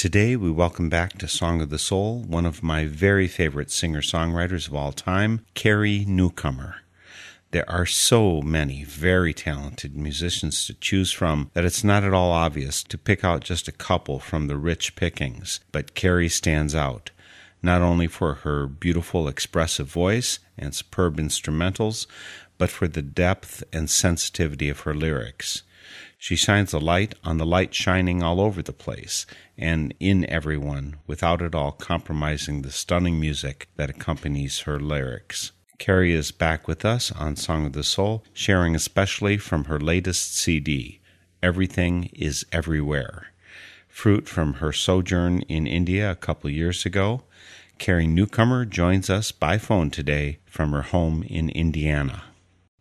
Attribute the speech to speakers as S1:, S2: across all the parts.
S1: Today, we welcome back to Song of the Soul one of my very favorite singer songwriters of all time, Carrie Newcomer. There are so many very talented musicians to choose from that it's not at all obvious to pick out just a couple from the rich pickings, but Carrie stands out, not only for her beautiful expressive voice and superb instrumentals, but for the depth and sensitivity of her lyrics. She shines a light on the light shining all over the place and in everyone without at all compromising the stunning music that accompanies her lyrics. Carrie is back with us on Song of the Soul, sharing especially from her latest CD, Everything is Everywhere. Fruit from her sojourn in India a couple years ago, Carrie Newcomer joins us by phone today from her home in Indiana.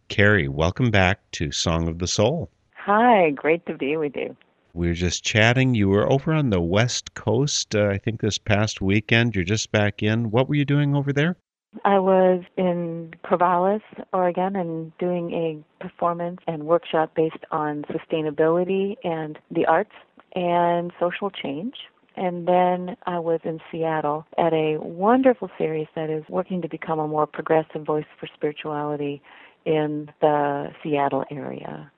S1: Carrie, welcome back to Song of the Soul.
S2: Hi, great to be with you.
S1: We were just chatting. You were over on the West Coast, uh, I think, this past weekend. You're just back in. What were you doing over there?
S2: I was in Corvallis, Oregon, and doing a performance and workshop based on sustainability and the arts and social change. And then I was in Seattle at a wonderful series that is working to become a more progressive voice for spirituality in the Seattle area.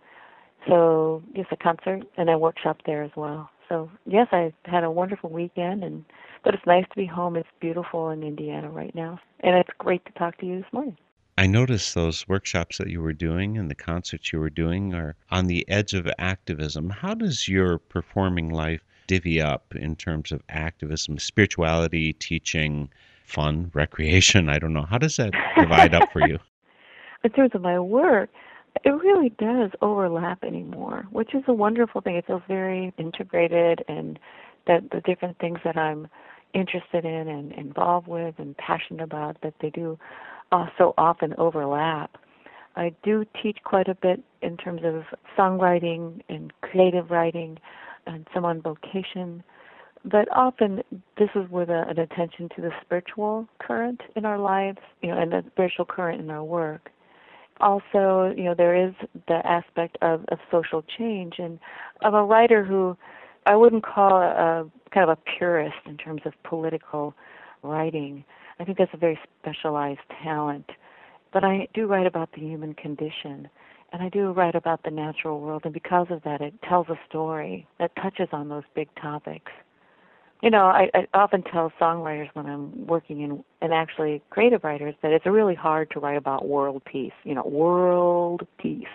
S2: So just a concert and a workshop there as well. So yes, I had a wonderful weekend, and but it's nice to be home. It's beautiful in Indiana right now, and it's great to talk to you this morning.
S1: I noticed those workshops that you were doing and the concerts you were doing are on the edge of activism. How does your performing life divvy up in terms of activism, spirituality, teaching, fun, recreation? I don't know. How does that divide up for you?
S2: In terms of my work, it really does overlap anymore, which is a wonderful thing. It feels very integrated, and that the different things that I'm interested in and involved with and passionate about that they do uh, so often overlap. I do teach quite a bit in terms of songwriting and creative writing and some on vocation. But often this is with a, an attention to the spiritual current in our lives, you know, and the spiritual current in our work. Also, you know, there is the aspect of, of social change, and I'm a writer who I wouldn't call a, a kind of a purist in terms of political writing. I think that's a very specialized talent. But I do write about the human condition, and I do write about the natural world, and because of that, it tells a story that touches on those big topics. You know, I, I often tell songwriters when I'm working in, and actually creative writers, that it's really hard to write about world peace. You know, world peace.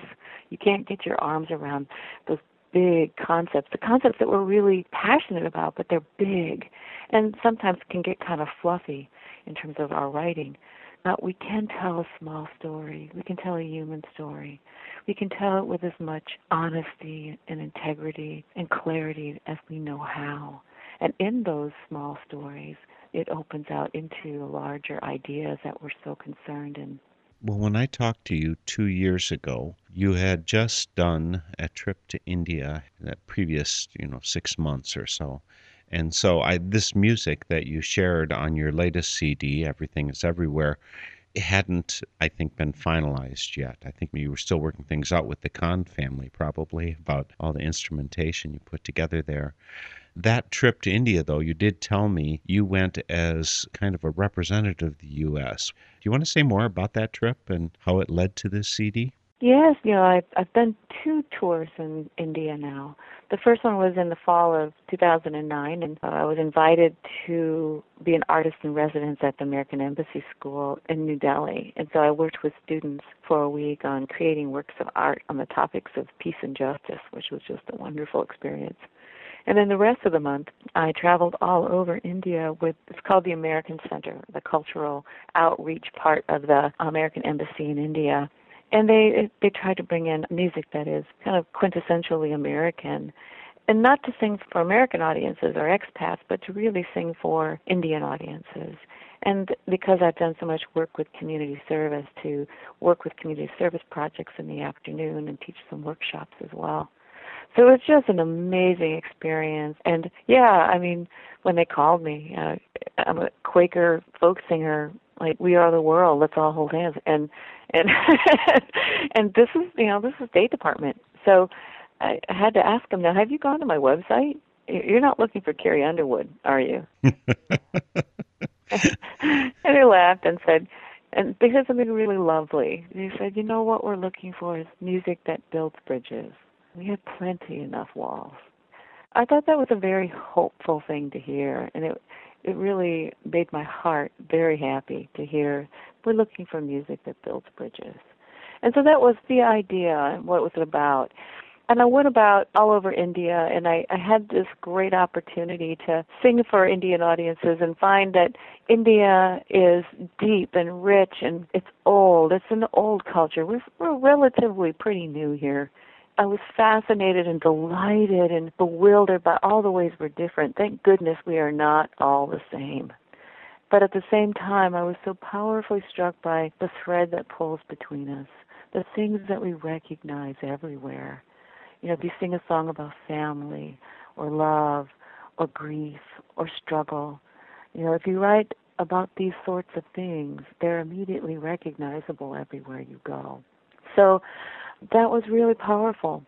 S2: You can't get your arms around those big concepts, the concepts that we're really passionate about, but they're big, and sometimes can get kind of fluffy in terms of our writing. But we can tell a small story. We can tell a human story. We can tell it with as much honesty and integrity and clarity as we know how. And in those small stories, it opens out into larger ideas that we're so concerned in.
S1: Well, when I talked to you two years ago, you had just done a trip to India that previous, you know, six months or so. And so I this music that you shared on your latest CD, Everything is Everywhere, hadn't, I think, been finalized yet. I think you were still working things out with the Khan family, probably, about all the instrumentation you put together there. That trip to India, though, you did tell me you went as kind of a representative of the U.S. Do you want to say more about that trip and how it led to this CD?
S2: Yes, you know, I've I've done two tours in India now. The first one was in the fall of 2009, and uh, I was invited to be an artist in residence at the American Embassy School in New Delhi. And so I worked with students for a week on creating works of art on the topics of peace and justice, which was just a wonderful experience. And then the rest of the month, I traveled all over India with, it's called the American Center, the cultural outreach part of the American Embassy in India and they they try to bring in music that is kind of quintessentially American, and not to sing for American audiences or expats, but to really sing for Indian audiences. And because I've done so much work with community service, to work with community service projects in the afternoon and teach some workshops as well. So it's just an amazing experience. And yeah, I mean, when they called me, uh, I'm a Quaker folk singer. Like we are the world. Let's all hold hands. And and and this is you know this is state department. So i had to ask them, now have you gone to my website? You're not looking for carrie underwood are you? And they laughed and said and they said something really lovely. They said you know what we're looking for is music that builds bridges we have plenty enough walls i thought that was a very hopeful thing to hear and it it really made my heart very happy to hear we're looking for music that builds bridges. And so that was the idea, and what was it about. And I went about all over India and I, I had this great opportunity to sing for Indian audiences and find that India is deep and rich and it's old. It's an old culture. We're, we're relatively pretty new here. I was fascinated and delighted and bewildered by all the ways we're different. Thank goodness we are not all the same. But at the same time, I was so powerfully struck by the thread that pulls between us, the things that we recognize everywhere. You know, if you sing a song about family or love or grief or struggle, you know, if you write about these sorts of things, they're immediately recognizable everywhere you go. So that was really powerful.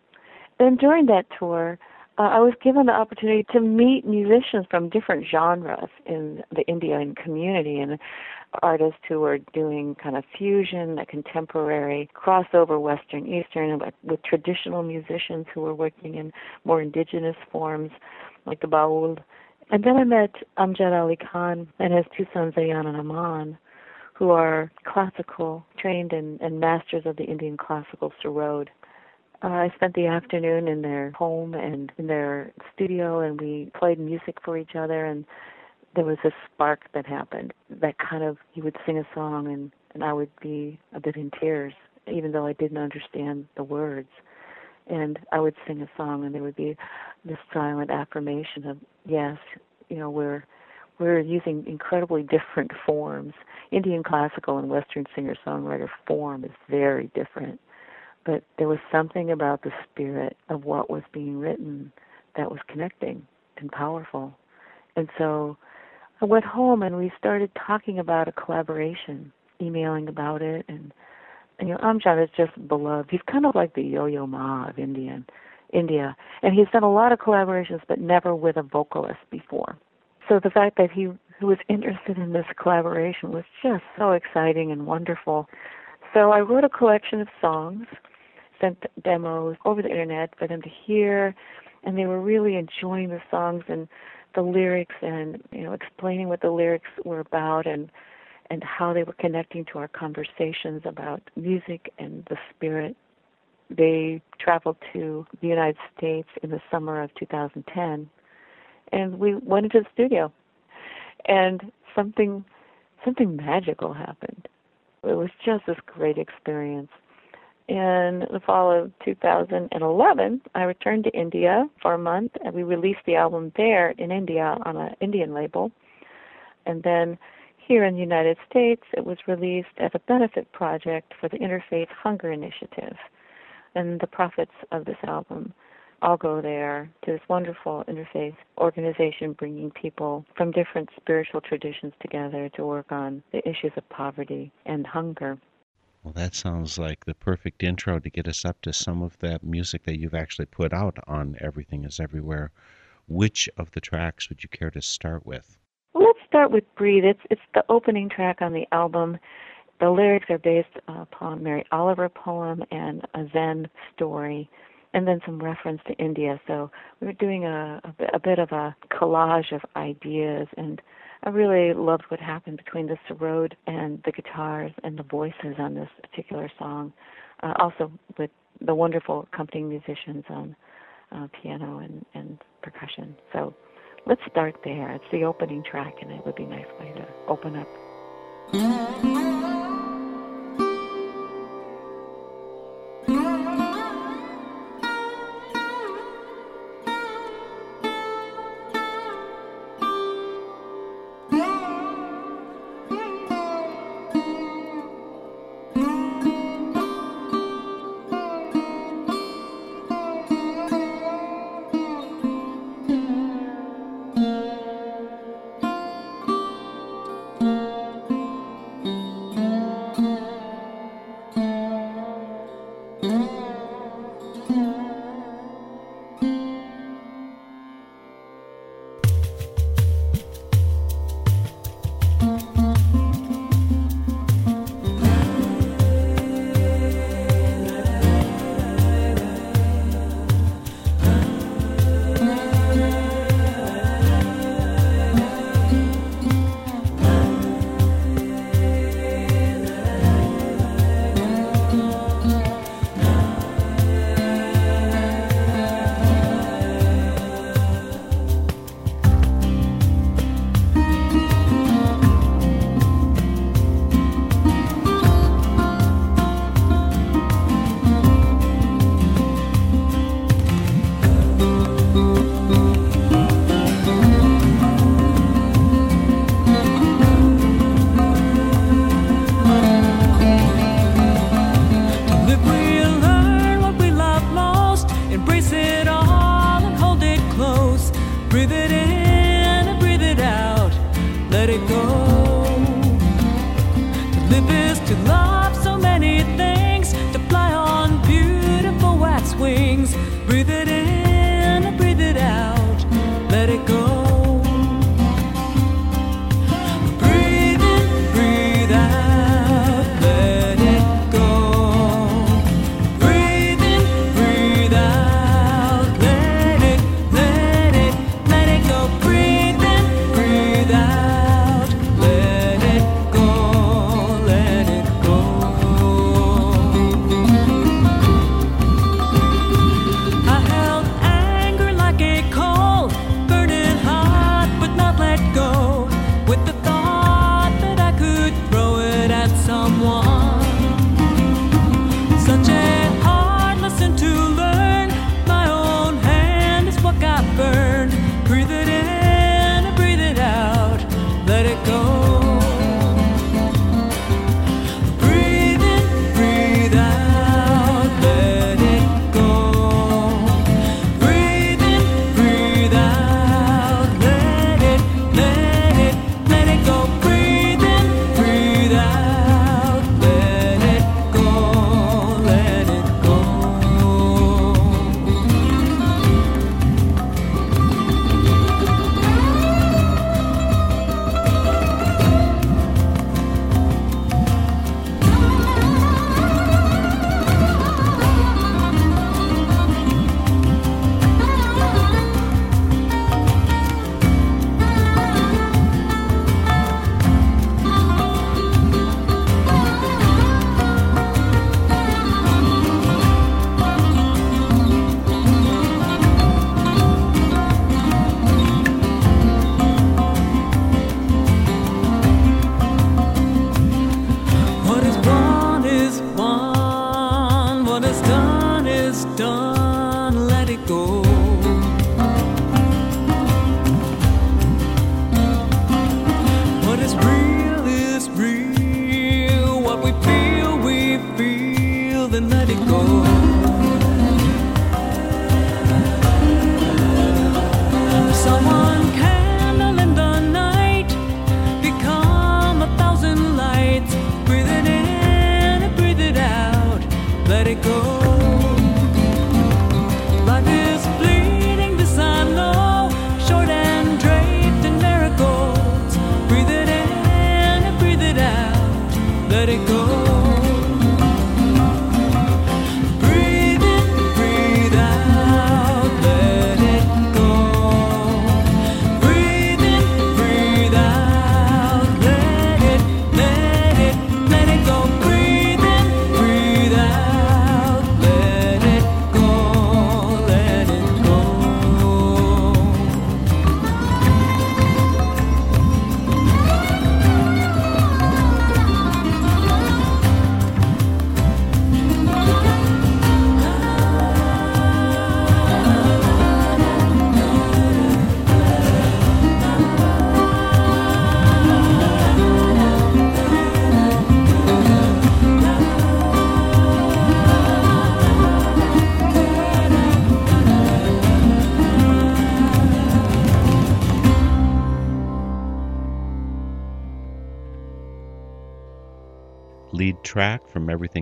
S2: Then during that tour, uh, I was given the opportunity to meet musicians from different genres in the Indian community and artists who were doing kind of fusion, a contemporary crossover Western Eastern with traditional musicians who were working in more indigenous forms like the baul. And then I met Amjad Ali Khan and his two sons Ayan and Aman who are classical trained and, and masters of the Indian classical sarod. Uh, I spent the afternoon in their home and in their studio, and we played music for each other. And there was a spark that happened. That kind of he would sing a song, and and I would be a bit in tears, even though I didn't understand the words. And I would sing a song, and there would be this silent affirmation of yes, you know, we're we're using incredibly different forms. Indian classical and Western singer songwriter form is very different. But there was something about the spirit of what was being written that was connecting and powerful. And so I went home and we started talking about a collaboration, emailing about it and, and you know, Amjad is just beloved. He's kind of like the Yo-Yo Ma of Indian India. And he's done a lot of collaborations but never with a vocalist before so the fact that he, was interested in this collaboration was just so exciting and wonderful. So I wrote a collection of songs, sent demos over the internet for them to hear, and they were really enjoying the songs and the lyrics and you know explaining what the lyrics were about and and how they were connecting to our conversations about music and the spirit. They traveled to the United States in the summer of 2010 and we went into the studio. And something something magical happened. It was just this great experience. In the fall of 2011 i returned to india for a month and we released the album there in india on an indian label. And then here in the united states it was released as a benefit project for the interfaith hunger initiative and the profits of this album I'll go there to this wonderful interfaith organization bringing people from different spiritual traditions together to work on the issues of poverty and hunger.
S1: Well, that sounds like the perfect intro to get us up to some of that music that you've actually put out on Everything is Everywhere. Which of the tracks would you care to start with?
S2: Well, let's start with Breathe. It's, it's the opening track on the album.
S3: the lyrics are based upon Mary Oliver poem and a Zen story, and then some reference to India. So we were doing a, a, a bit of a collage of ideas, and I really loved what happened between the sarod and the guitars and the voices on this particular song. Uh, also with the wonderful accompanying musicians on uh, piano and, and percussion. So let's start there. It's the opening track, and it would be nice way to open up.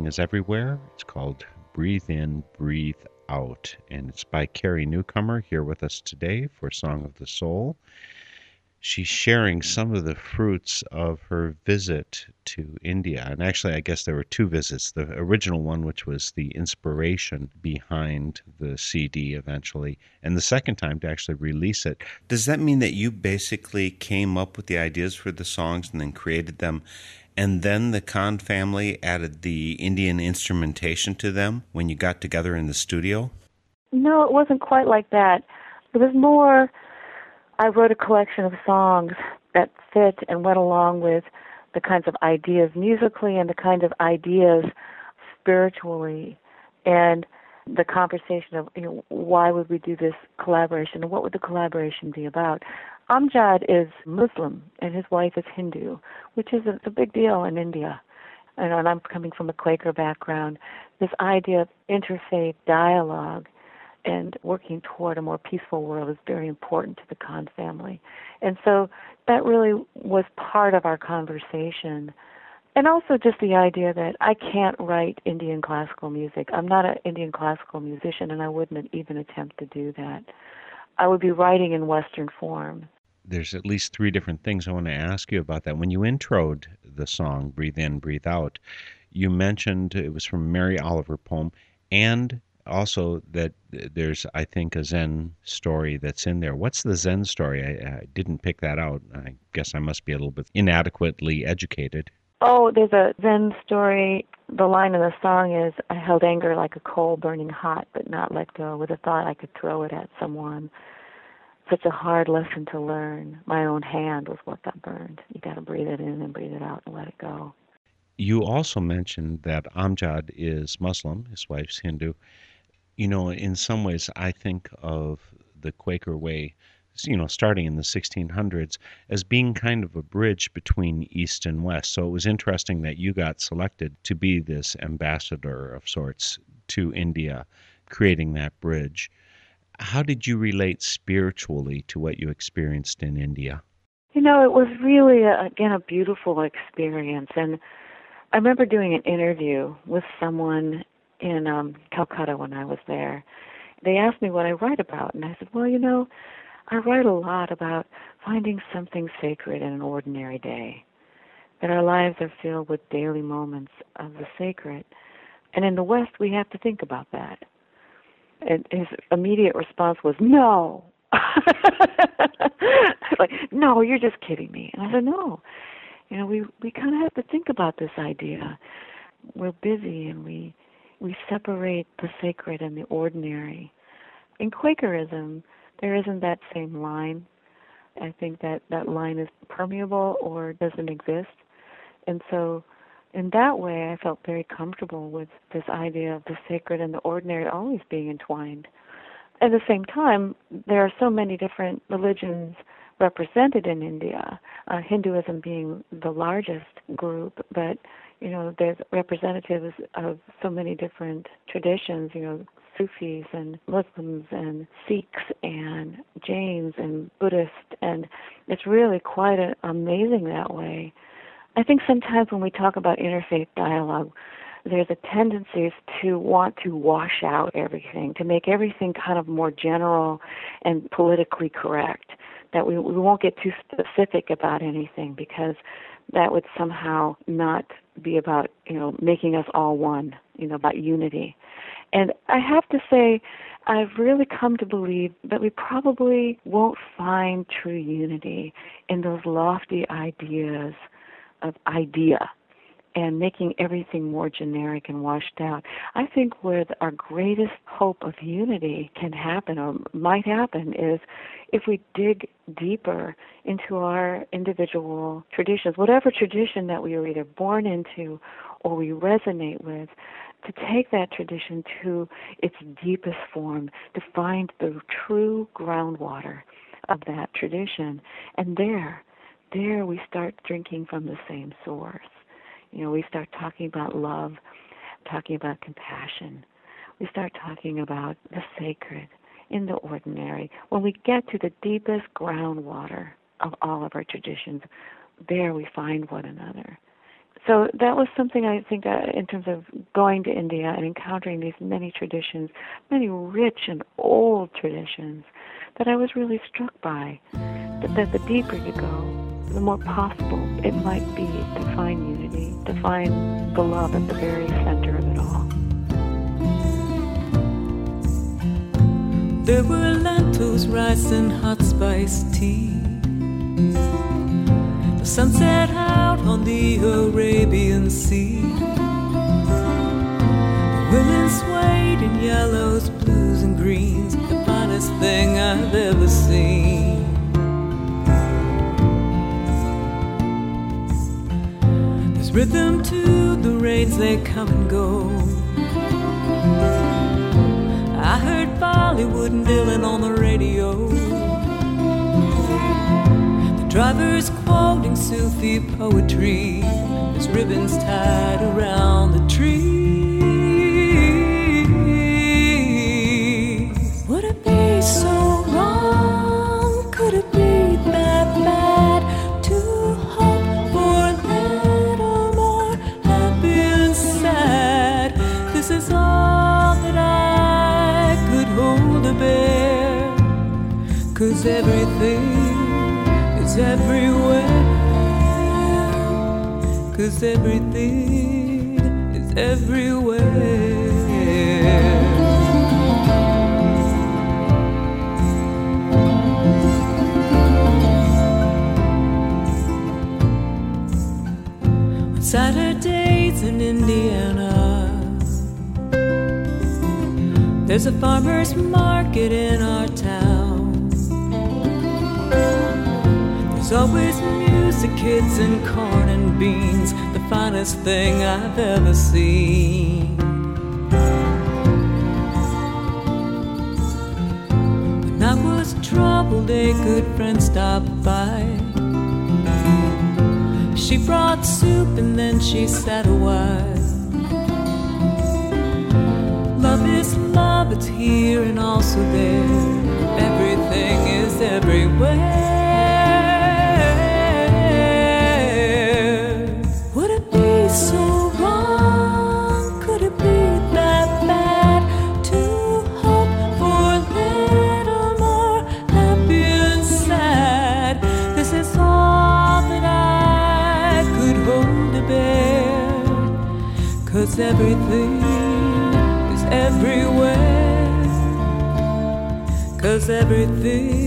S1: Is Everywhere. It's called Breathe In, Breathe Out, and it's by Carrie Newcomer here with us today for Song of the Soul she's sharing some of the fruits of her visit to India. And actually, I guess there were two visits. The original one, which was the inspiration behind the CD eventually, and the second time to actually release it. Does that mean that you basically came up with the ideas for the songs and then created them? And then the Khan family added the Indian instrumentation to them when you got together in the studio?
S2: No, it wasn't quite like that. It was more I wrote a collection of songs that fit and went along with the kinds of ideas musically and the kind of ideas spiritually and the conversation of you know why would we do this collaboration and what would the collaboration be about amjad is muslim and his wife is hindu which is a, a big deal in india and, and i'm coming from a quaker background this idea of interfaith dialogue and working toward a more peaceful world is very important to the Khan family. And so that really was part of our conversation. And also just the idea that I can't write Indian classical music. I'm not an Indian classical musician, and I wouldn't even attempt to do that. I would be writing in Western form.
S1: There's at least three different things I want to ask you about that. When you introed the song Breathe In, Breathe Out, you mentioned it was from Mary Oliver poem and also that there's I think a Zen story that's in there. What's the Zen story? I, I, didn't pick that out. I guess I must be a little bit inadequately educated.
S2: Oh, there's a Zen story. The line in the song is I held anger like a coal burning hot, but not let go. With a thought I could throw it at someone. Such a hard lesson to learn. My own hand was what got burned. You got to breathe it in and breathe it out and let it go.
S1: You also mentioned that Amjad is Muslim, his wife's Hindu you know, in some ways, I think of the Quaker way, you know, starting in the 1600s, as being kind of a bridge between East and West. So it was interesting that you got selected to be this ambassador of sorts to India, creating that bridge. How did you relate spiritually to what you experienced in India?
S2: You know, it was really, a, again, a beautiful experience. And I remember doing an interview with someone in um, Calcutta when I was there. They asked me what I write about, and I said, well, you know, I write a lot about finding something sacred in an ordinary day. That our lives are filled with daily moments of the sacred. And in the West, we have to think about that. And his immediate response was, no. like, no, you're just kidding me. And I said, no. You know, we we kind of have to think about this idea. We're busy and we we separate the sacred and the ordinary. In Quakerism, there isn't that same line. I think that that line is permeable or doesn't exist. And so, in that way, I felt very comfortable with this idea of the sacred and the ordinary always being entwined. At the same time, there are so many different religions represented in India, uh, Hinduism being the largest group, but you know, there's representatives of so many different traditions, you know, Sufis and Muslims and Sikhs and Jains and Buddhists, and it's really quite a, amazing that way. I think sometimes when we talk about interfaith dialogue, there's a tendency to want to wash out everything, to make everything kind of more general and politically correct. That we, we won't get too specific about anything because that would somehow not be about you know making us all one you know about unity and i have to say i've really come to believe that we probably won't find true unity in those lofty ideas of idea and making everything more generic and washed out. I think where our greatest hope of unity can happen or might happen is if we dig deeper into our individual traditions, whatever tradition that we are either born into or we resonate with, to take that tradition to its deepest form, to find the true groundwater of that tradition. And there, there we start drinking from the same source. You know, we start talking about love, talking about compassion. We start talking about the sacred in the ordinary. When we get to the deepest groundwater of all of our traditions, there we find one another. so that was something I think uh, in terms of going to India and encountering these many traditions, many rich and old traditions, that I was really struck by. That, that the deeper you go, the more possible it might be to find unity, to find the love at the very center of it all.
S3: There were lentils, rice, and hot spiced tea. The sun set out on the Arabian Sea. Women swayed in yellows, blues, and greens. The finest thing I've ever seen. Rhythm to the rains, they come and go. I heard Bollywood and Dylan on the radio. The driver's quoting Sufi poetry. There's ribbons tied around the trees. Cause everything is everywhere. Cause everything is everywhere. On Saturdays in Indiana, there's a farmer's market in our town. There's always music, kids, and corn and beans, the finest thing I've ever seen. When I was troubled, a good friend stopped by. She brought soup and then she sat a while. Love is love, it's here and also there. Everything is everywhere. Everything is everywhere. Cause everything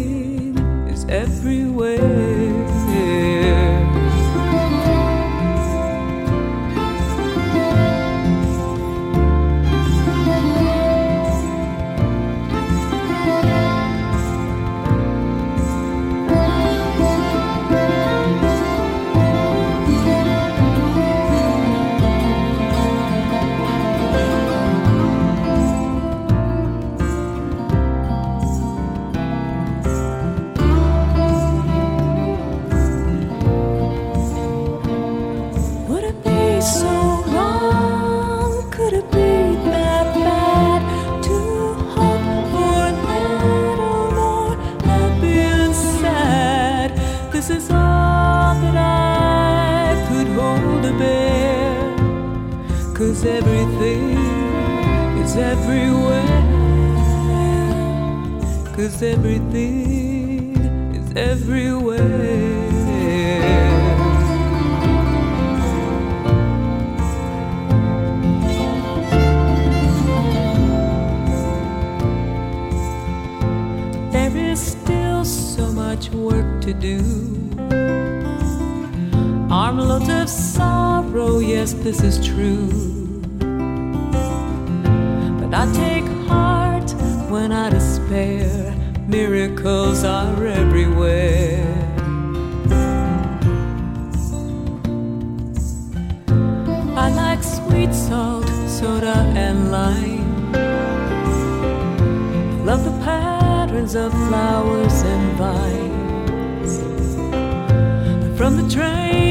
S3: From the train,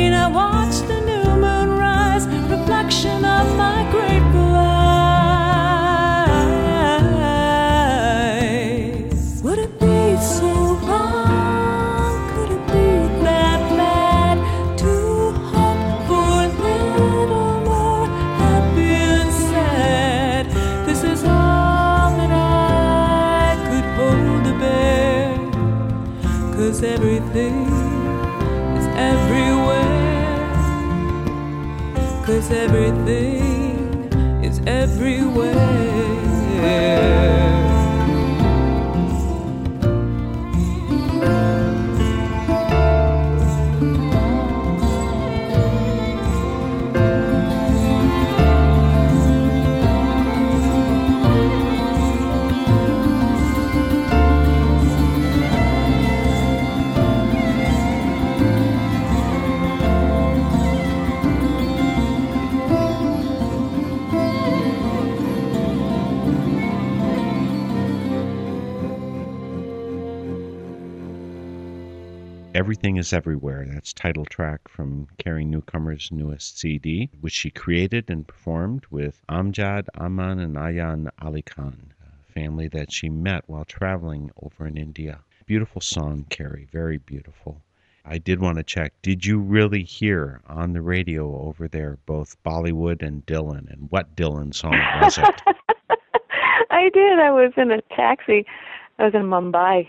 S3: everything
S1: Everything is Everywhere. That's title track from Carrie Newcomer's newest CD, which she created and performed with Amjad Aman and Ayan Ali Khan, a family that she met while traveling over in India. Beautiful song, Carrie, very beautiful. I did want to check. Did you really hear on the radio over there both Bollywood and Dylan? And what Dylan song was it?
S2: I did. I was in a taxi. I was in Mumbai.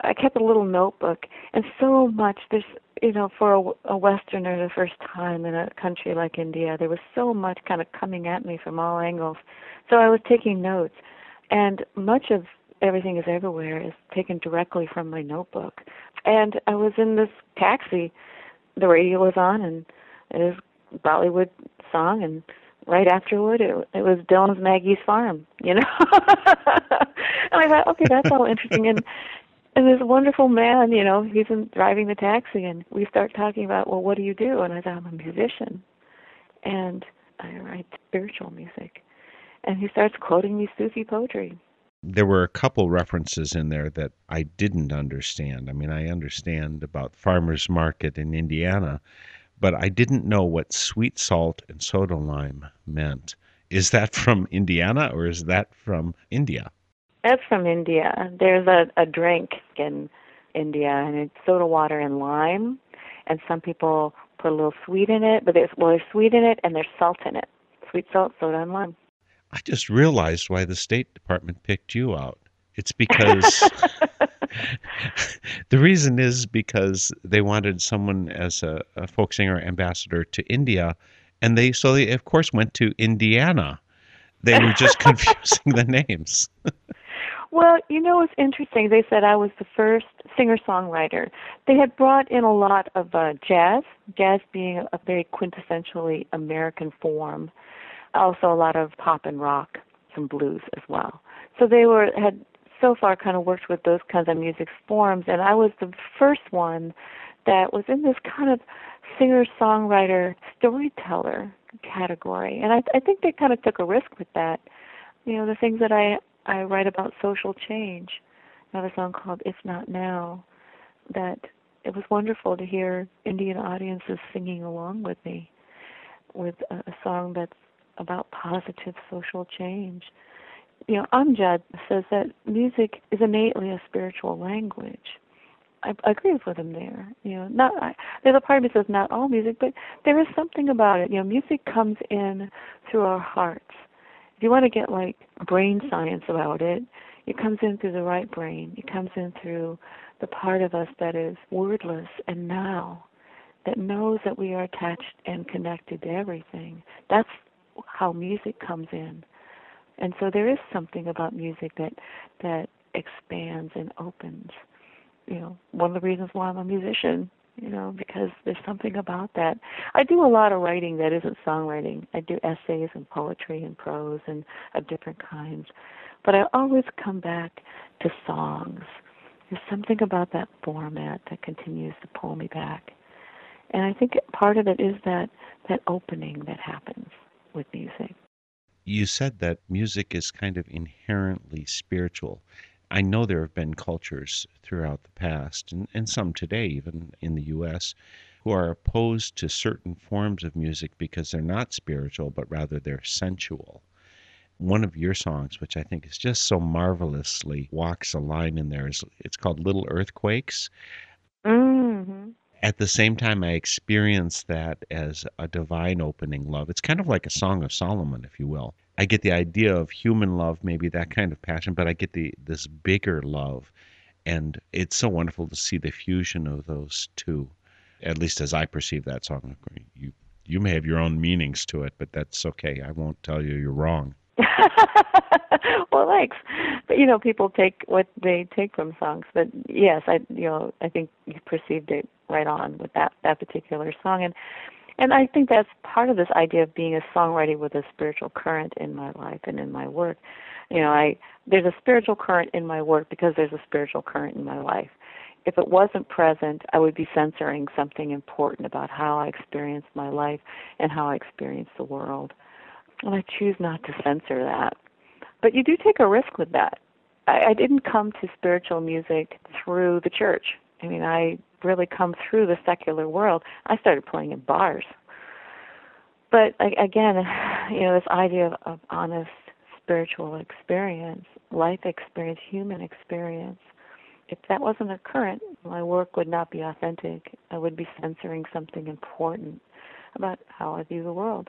S2: I kept a little notebook, and so much. There's, you know, for a, a Westerner, the first time in a country like India, there was so much kind of coming at me from all angles. So I was taking notes, and much of everything is everywhere is taken directly from my notebook. And I was in this taxi. The radio was on, and it was Bollywood song, and right afterward it, it was Dylan's Maggie's Farm, you know. and I thought, okay, that's all interesting. And and this wonderful man, you know, he's in, driving the taxi, and we start talking about, well, what do you do? And I said, I'm a musician, and I write spiritual music. And he starts quoting me Sufi poetry.
S1: There were a couple references in there that I didn't understand. I mean, I understand about farmers market in Indiana, but I didn't know what sweet salt and soda lime meant. Is that from Indiana or is that from India?
S2: That's from India. There's a, a drink in India, and it's soda water and lime. And some people put a little sweet in it, but there's well, there's sweet in it and there's salt in it. Sweet salt, soda, and lime.
S1: I just realized why the State Department picked you out. It's because the reason is because they wanted someone as a, a folk singer ambassador to India, and they so they of course went to Indiana. They were just confusing the names.
S2: Well, you know, it's interesting. They said I was the first singer songwriter. They had brought in a lot of uh, jazz, jazz being a very quintessentially American form, also a lot of pop and rock, some blues as well. So they were had so far kind of worked with those kinds of music forms, and I was the first one that was in this kind of singer songwriter storyteller category, and I, I think they kind of took a risk with that. You know, the things that I I write about social change. I have a song called If Not Now that it was wonderful to hear Indian audiences singing along with me with a, a song that's about positive social change. You know, Amjad says that music is innately a spiritual language. I, I agree with him there. You know, not I, there's a part of me says not all music, but there is something about it. You know, music comes in through our hearts if you want to get like brain science about it, it comes in through the right brain. It comes in through the part of us that is wordless and now, that knows that we are attached and connected to everything. That's how music comes in. And so there is something about music that that expands and opens. You know, one of the reasons why I'm a musician you know, because there's something about that. I do a lot of writing that isn't songwriting. I do essays and poetry and prose and of different kinds. But I always come back to songs. There's something about that format that continues to pull me back. And I think part of it is that that opening that happens with music.
S1: You said that music is kind of inherently spiritual. I know there have been cultures throughout the past, and, and some today, even in the U.S., who are opposed to certain forms of music because they're not spiritual, but rather they're sensual. One of your songs, which I think is just so marvelously walks a line in there, is it's called Little Earthquakes.
S2: Mm-hmm.
S1: At the same time, I experience that as a divine opening love. It's kind of like a Song of Solomon, if you will. I get the idea of human love, maybe that kind of passion, but I get the this bigger love. And it's so wonderful to see the fusion of those two, at least as I perceive that song. You, you may have your own meanings to it, but that's okay. I won't tell you you're wrong.
S2: well, thanks. But you know, people take what they take from songs. But yes, I you know I think you perceived it right on with that that particular song, and and I think that's part of this idea of being a songwriter with a spiritual current in my life and in my work. You know, I there's a spiritual current in my work because there's a spiritual current in my life. If it wasn't present, I would be censoring something important about how I experience my life and how I experience the world. And I choose not to censor that. But you do take a risk with that. I, I didn't come to spiritual music through the church. I mean, I really come through the secular world. I started playing in bars. But again, you know, this idea of, of honest spiritual experience, life experience, human experience, if that wasn't a current, my work would not be authentic. I would be censoring something important about how I view the world.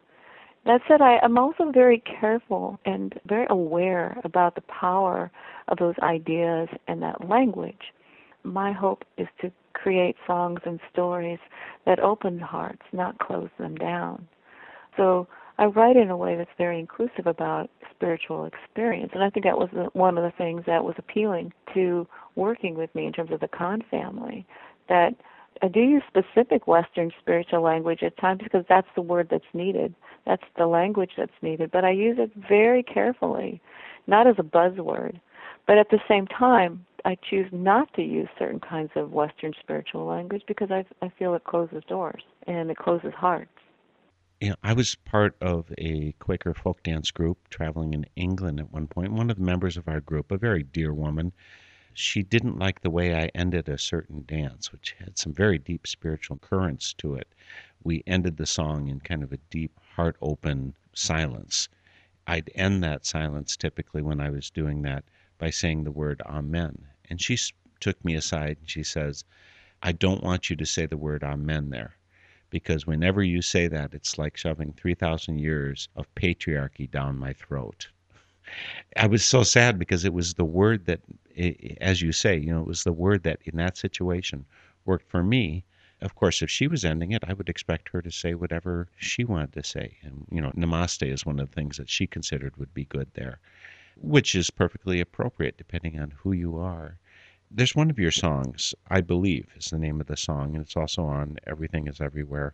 S2: That said, I, am also very careful and very aware about the power of those ideas and that language. My hope is to create songs and stories that open hearts, not close them down. So I write in a way that's very inclusive about spiritual experience, and I think that was one of the things that was appealing to working with me in terms of the Khan family. That I do use specific Western spiritual language at times because that's the word that's needed. That's the language that's needed. But I use it very carefully, not as a buzzword. But at the same time, I choose not to use certain kinds of Western spiritual language because I, I feel it closes doors and it closes hearts.
S1: Know, I was part of a Quaker folk dance group traveling in England at one point. One of the members of our group, a very dear woman, she didn't like the way I ended a certain dance, which had some very deep spiritual currents to it. We ended the song in kind of a deep, heart open silence. I'd end that silence typically when I was doing that by saying the word Amen. And she took me aside and she says, I don't want you to say the word Amen there. Because whenever you say that, it's like shoving 3,000 years of patriarchy down my throat. I was so sad because it was the word that, as you say, you know, it was the word that in that situation worked for me. Of course, if she was ending it, I would expect her to say whatever she wanted to say. And, you know, namaste is one of the things that she considered would be good there, which is perfectly appropriate depending on who you are. There's one of your songs, I believe, is the name of the song, and it's also on Everything is Everywhere.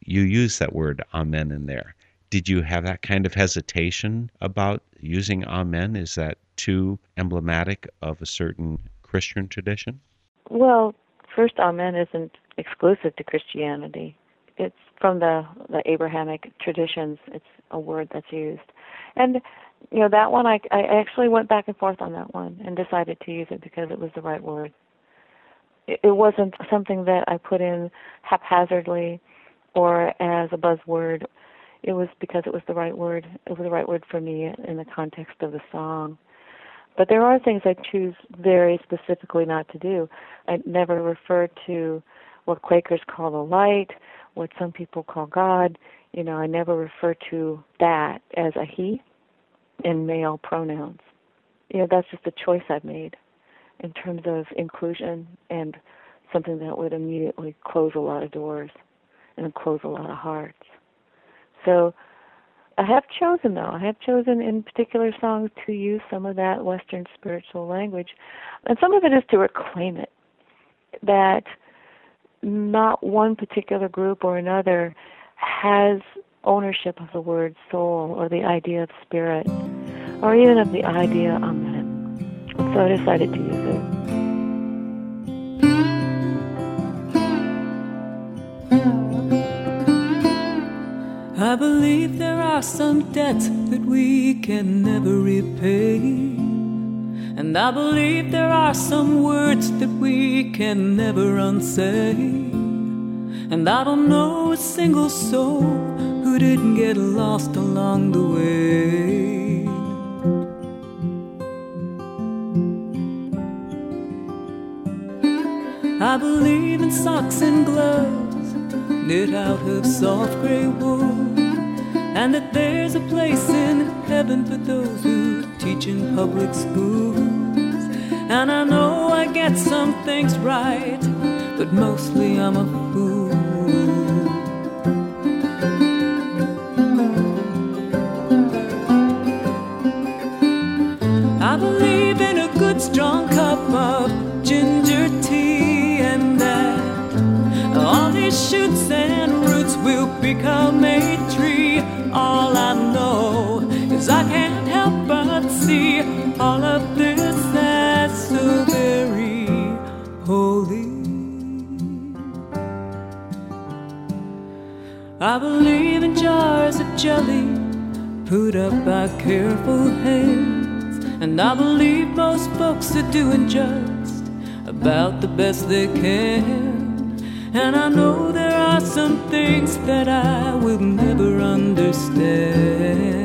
S1: You use that word amen in there did you have that kind of hesitation about using Amen? Is that too emblematic of a certain Christian tradition?
S2: Well, first, Amen isn't exclusive to Christianity. It's from the, the Abrahamic traditions. It's a word that's used. And, you know, that one, I, I actually went back and forth on that one and decided to use it because it was the right word. It, it wasn't something that I put in haphazardly or as a buzzword it was because it was the right word. It was the right word for me in the context of the song. But there are things I choose very specifically not to do. I never refer to what Quakers call the light, what some people call God. You know, I never refer to that as a he in male pronouns. You know, that's just a choice I've made in terms of inclusion and something that would immediately close a lot of doors and close a lot of hearts. So I have chosen, though, I have chosen in particular songs to use some of that Western spiritual language. And some of it is to reclaim it. That not one particular group or another has ownership of the word soul or the idea of spirit or even of the idea amen. So I decided to use it.
S3: I believe there are some debts that we can never repay. And I believe there are some words that we can never unsay. And I don't know a single soul who didn't get lost along the way. I believe in socks and gloves knit out of soft gray wool and that there's a place in heaven for those who teach in public schools, And I know I get some things right, but mostly I'm a fool. Strong cup of ginger tea and that all these shoots and roots will become a tree. All I know is I can't help but see all of this as so very holy. I believe in jars of jelly put up by careful hands. And I believe most folks are doing just about the best they can. And I know there are some things that I will never understand.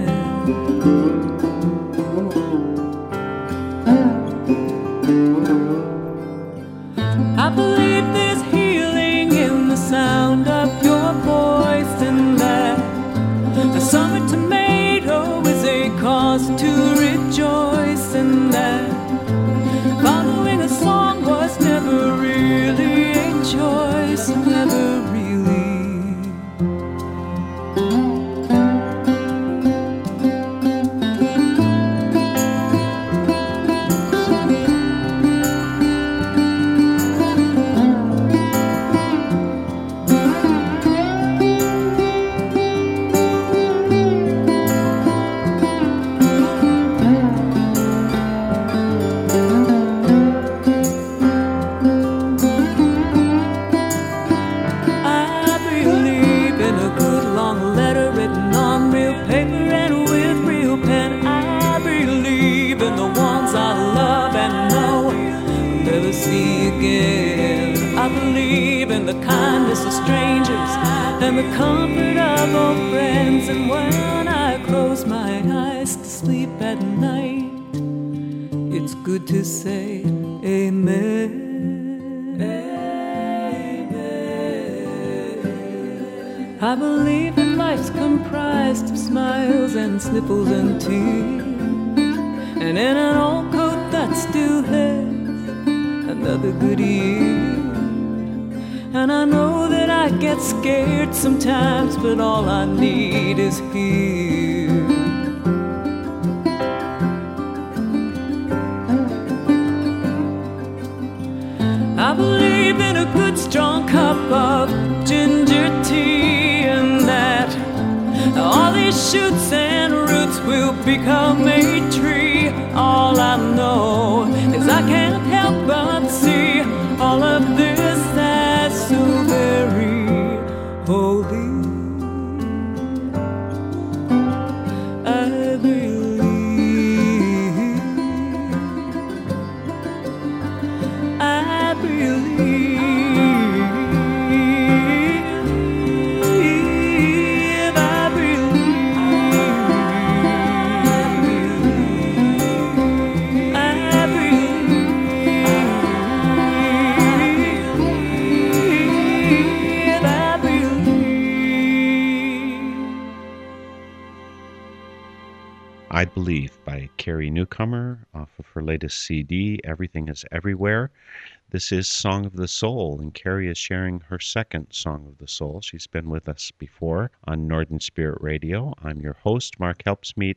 S1: Newcomer off of her latest CD, Everything is Everywhere. This is Song of the Soul, and Carrie is sharing her second Song of the Soul. She's been with us before on Northern Spirit Radio. I'm your host, Mark Helpsmeet.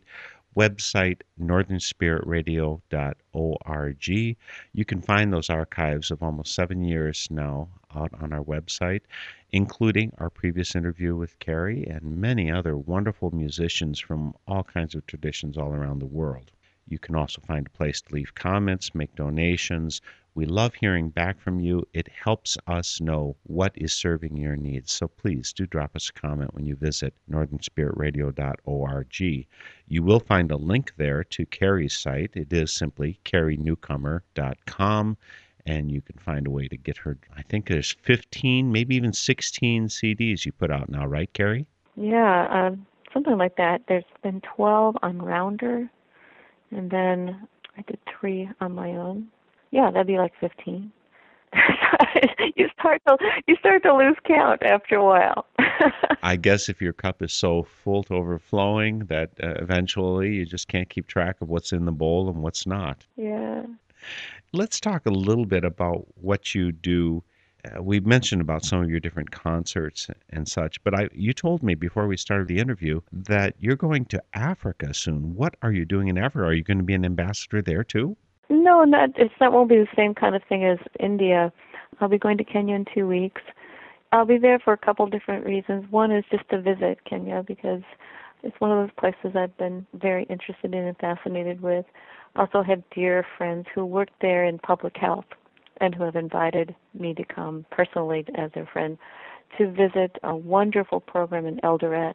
S1: Website northernspiritradio.org. You can find those archives of almost seven years now out on our website, including our previous interview with Carrie and many other wonderful musicians from all kinds of traditions all around the world. You can also find a place to leave comments, make donations. We love hearing back from you. It helps us know what is serving your needs. So please do drop us a comment when you visit northernspiritradio.org. You will find a link there to Carrie's site. It is simply carrienewcomer.com and you can find a way to get her. I think there's 15, maybe even 16 CDs you put out now, right, Carrie?
S2: Yeah, um, something like that. There's been 12 on Rounder, and then I did three on my own. Yeah, that'd be like 15. you start to you start to lose count after a while.
S1: I guess if your cup is so full to overflowing that uh, eventually you just can't keep track of what's in the bowl and what's not.
S2: yeah.
S1: Let's talk a little bit about what you do. Uh, we mentioned about some of your different concerts and such, but I you told me before we started the interview that you're going to Africa soon. What are you doing in Africa? Are you going to be an ambassador there too?
S2: No, not it's that won't be the same kind of thing as India. I'll be going to Kenya in two weeks. I'll be there for a couple different reasons. One is just to visit Kenya because it's one of those places I've been very interested in and fascinated with. Also have dear friends who work there in public health and who have invited me to come personally as their friend to visit a wonderful program in Eldoret,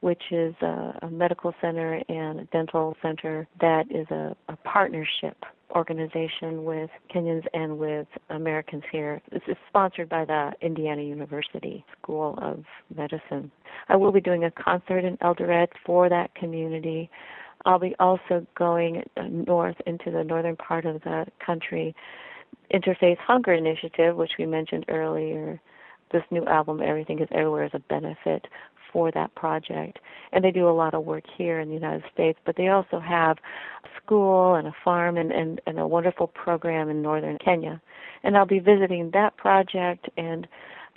S2: which is a, a medical center and a dental center that is a, a partnership organization with Kenyans and with Americans here. This is sponsored by the Indiana University School of Medicine. I will be doing a concert in Eldoret for that community. I'll be also going uh, north into the northern part of the country. Interfaith Hunger Initiative, which we mentioned earlier, this new album, Everything is Everywhere, is a benefit for that project. And they do a lot of work here in the United States, but they also have a school and a farm and, and, and a wonderful program in northern Kenya. And I'll be visiting that project and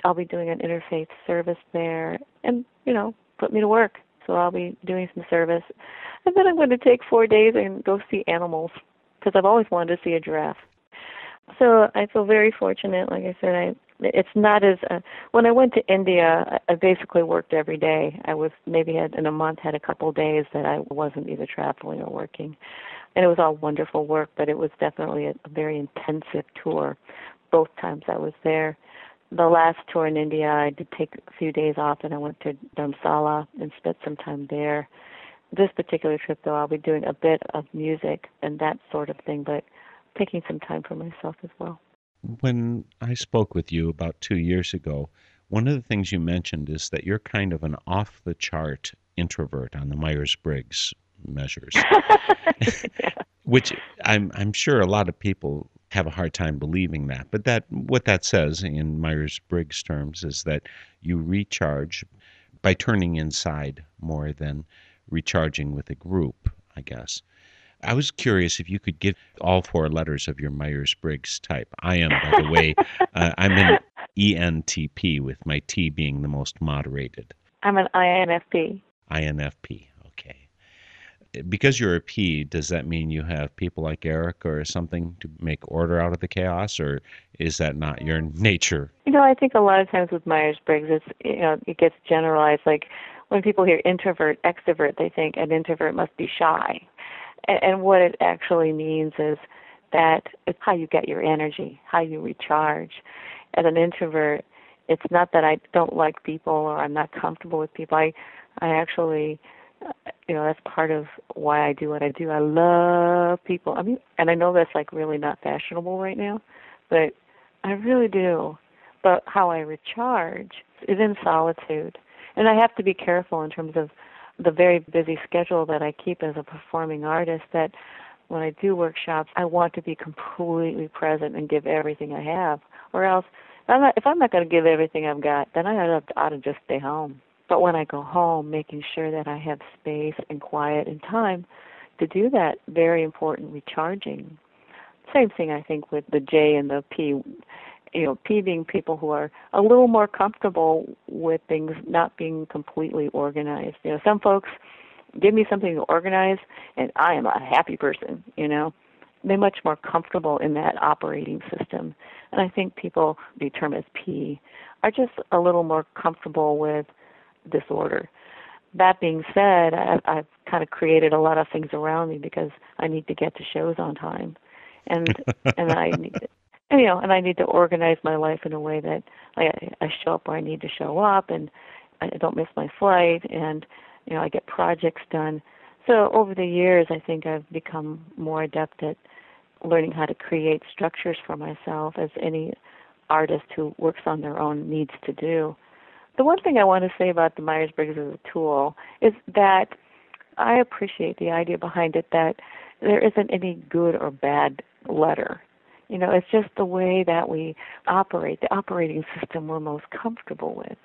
S2: I'll be doing an interfaith service there and, you know, put me to work. So I'll be doing some service. And then I'm going to take four days and go see animals because I've always wanted to see a giraffe. So I feel very fortunate. Like I said, I it's not as uh, when I went to India, I basically worked every day. I was maybe had in a month had a couple days that I wasn't either traveling or working, and it was all wonderful work. But it was definitely a, a very intensive tour. Both times I was there. The last tour in India, I did take a few days off, and I went to Dharamsala and spent some time there. This particular trip, though, I'll be doing a bit of music and that sort of thing, but taking some time for myself as well.
S1: When I spoke with you about two years ago, one of the things you mentioned is that you're kind of an off the chart introvert on the Myers Briggs measures. Which I'm I'm sure a lot of people have a hard time believing that. But that what that says in Myers Briggs terms is that you recharge by turning inside more than recharging with a group, I guess. I was curious if you could give all four letters of your Myers Briggs type. I am, by the way, uh, I'm an ENTP with my T being the most moderated.
S2: I'm an INFP.
S1: INFP, okay. Because you're a P, does that mean you have people like Eric or something to make order out of the chaos, or is that not your nature?
S2: You know, I think a lot of times with Myers Briggs, it's you know, it gets generalized. Like when people hear introvert, extrovert, they think an introvert must be shy and, and what it actually means is that it's how you get your energy, how you recharge. As an introvert, it's not that I don't like people or I'm not comfortable with people. I, I actually, uh, you know, that's part of why I do what I do. I love people. I mean, and I know that's like really not fashionable right now, but I really do. But how I recharge is in solitude, and I have to be careful in terms of the very busy schedule that I keep as a performing artist that when I do workshops, I want to be completely present and give everything I have. Or else, if I'm not, if I'm not going to give everything I've got, then I ought to, ought to just stay home. But when I go home, making sure that I have space and quiet and time to do that very important recharging. Same thing I think with the J and the P you know, P being people who are a little more comfortable with things not being completely organized. You know, some folks give me something to organize and I am a happy person, you know. They're much more comfortable in that operating system. And I think people the term as P are just a little more comfortable with disorder. That being said, I, I've kind of created a lot of things around me because I need to get to shows on time, and and I need you know, and I need to organize my life in a way that I, I show up where I need to show up, and I don't miss my flight, and you know, I get projects done. So over the years, I think I've become more adept at learning how to create structures for myself, as any artist who works on their own needs to do. The one thing I want to say about the Myers Briggs as a tool is that I appreciate the idea behind it that there isn't any good or bad letter. You know, it's just the way that we operate, the operating system we're most comfortable with.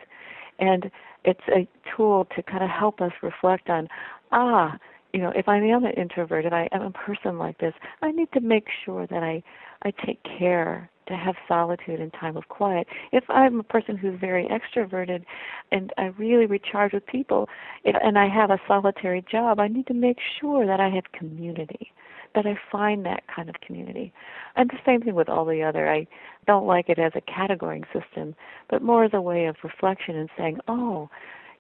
S2: And it's a tool to kind of help us reflect on, ah, you know, if I am an introvert, if I am a person like this, I need to make sure that I I take care to have solitude and time of quiet. If I'm a person who's very extroverted and I really recharge with people and I have a solitary job, I need to make sure that I have community, that I find that kind of community. And the same thing with all the other. I don't like it as a categorizing system, but more as a way of reflection and saying, oh,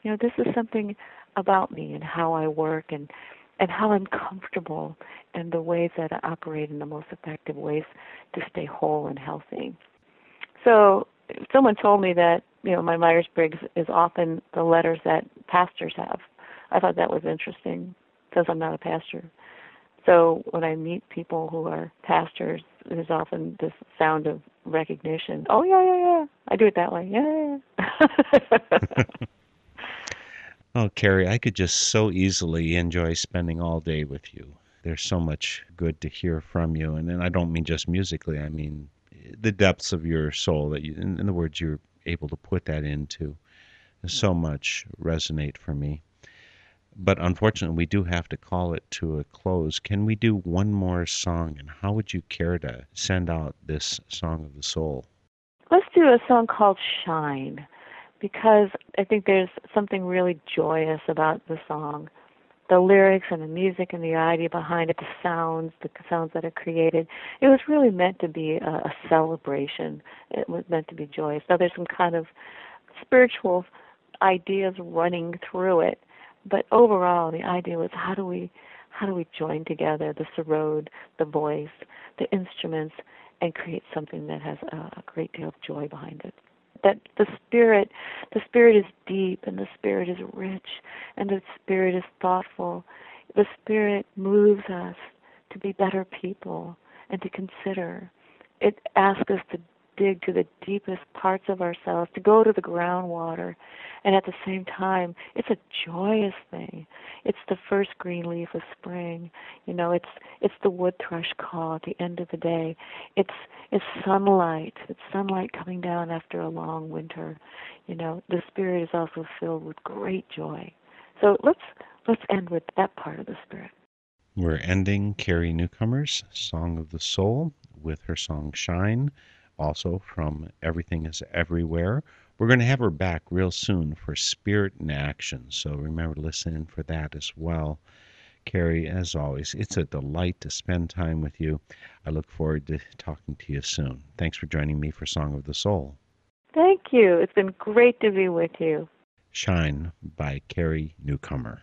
S2: you know, this is something about me and how I work and and how I'm comfortable and the ways that I operate in the most effective ways to stay whole and healthy. So someone told me that, you know, my Myers Briggs is often the letters that pastors have. I thought that was interesting because I'm not a pastor. So when I meet people who are pastors, there's often this sound of recognition. Oh yeah, yeah, yeah. I do it that way. Yeah, yeah.
S1: Oh, Carrie, I could just so easily enjoy spending all day with you. There's so much good to hear from you, and, and I don't mean just musically. I mean the depths of your soul that you, in, in the words you're able to put that into. So much resonate for me. But unfortunately, we do have to call it to a close. Can we do one more song? And how would you care to send out this song of the soul?
S2: Let's do a song called Shine because I think there's something really joyous about the song. The lyrics and the music and the idea behind it, the sounds, the sounds that are created. It was really meant to be a, a celebration. It was meant to be joyous. Now there's some kind of spiritual ideas running through it, but overall the idea was how do we how do we join together the sarod, the voice, the instruments, and create something that has a, a great deal of joy behind it? That the spirit the spirit is deep and the spirit is rich and the spirit is thoughtful. The spirit moves us to be better people and to consider. It asks us to dig to the deepest parts of ourselves, to go to the groundwater. And at the same time, it's a joyous thing. It's the first green leaf of spring. You know, it's it's the wood thrush call at the end of the day. It's it's sunlight. It's sunlight coming down after a long winter. You know, the spirit is also filled with great joy. So let's let's end with that part of the spirit.
S1: We're ending Carrie Newcomer's Song of the Soul with her song Shine also from Everything is Everywhere. We're going to have her back real soon for Spirit in Action, so remember to listen in for that as well. Carrie, as always, it's a delight to spend time with you. I look forward to talking to you soon. Thanks for joining me for Song of the Soul.
S2: Thank you. It's been great to be with you.
S1: Shine by Carrie Newcomer.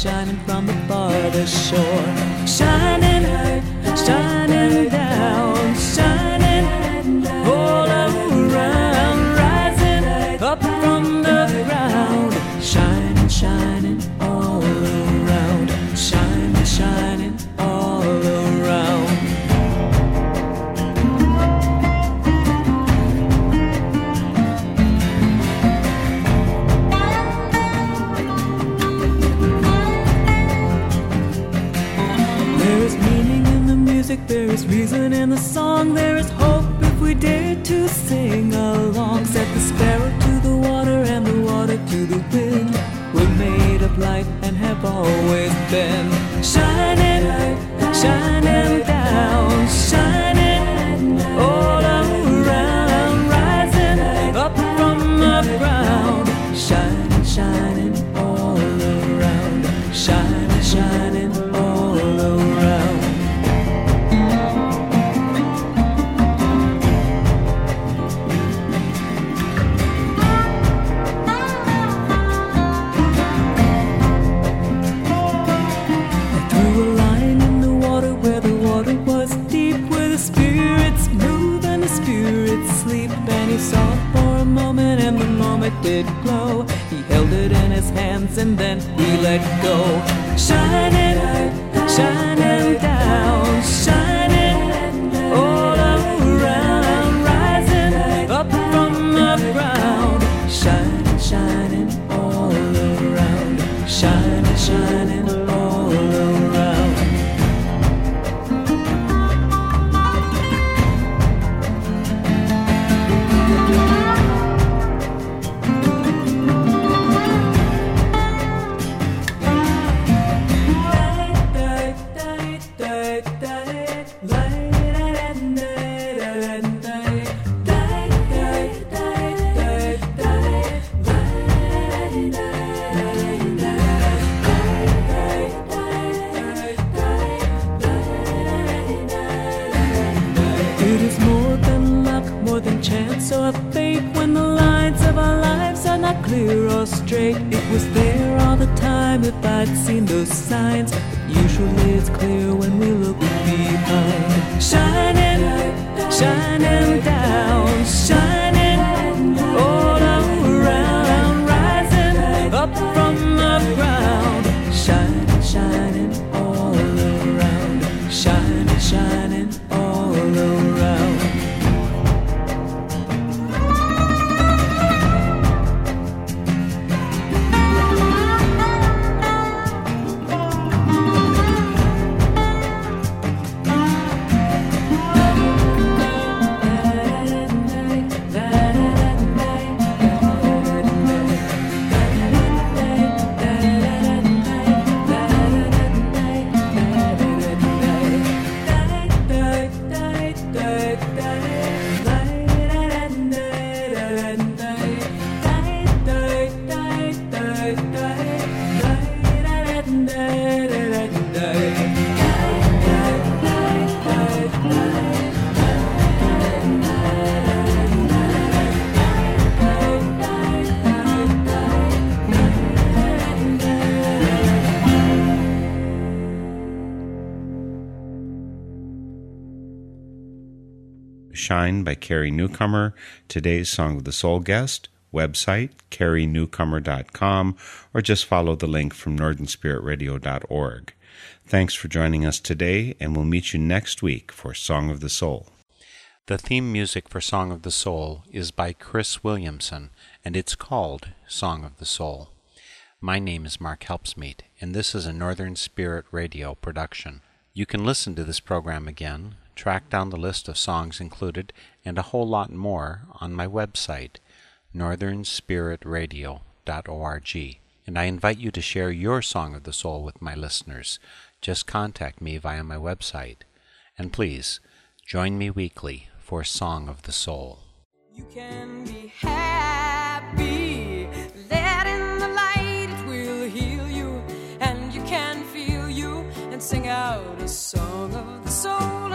S3: Shining from the farthest shore. Shining, shining
S4: By Carrie Newcomer, today's Song of the Soul guest, website carrienewcomer.com, or just follow the link from northernspiritradio.org. Thanks for joining us today, and we'll meet you next week for Song of the Soul. The theme music for Song of the Soul is by Cris Williamson, and it's called Song of the Soul. My name is Mark Helpsmeet, and this is a Northern Spirit Radio production. You can listen to this program again, track down the list of songs included, and a whole lot more on my website, northernspiritradio.org. And I invite you to share your Song of the Soul with my listeners. Just contact me via my website. And please, join me weekly for Song of the Soul.
S5: You can be happy. Let in the light, it will heal you. And you can feel you and sing out a song of the soul.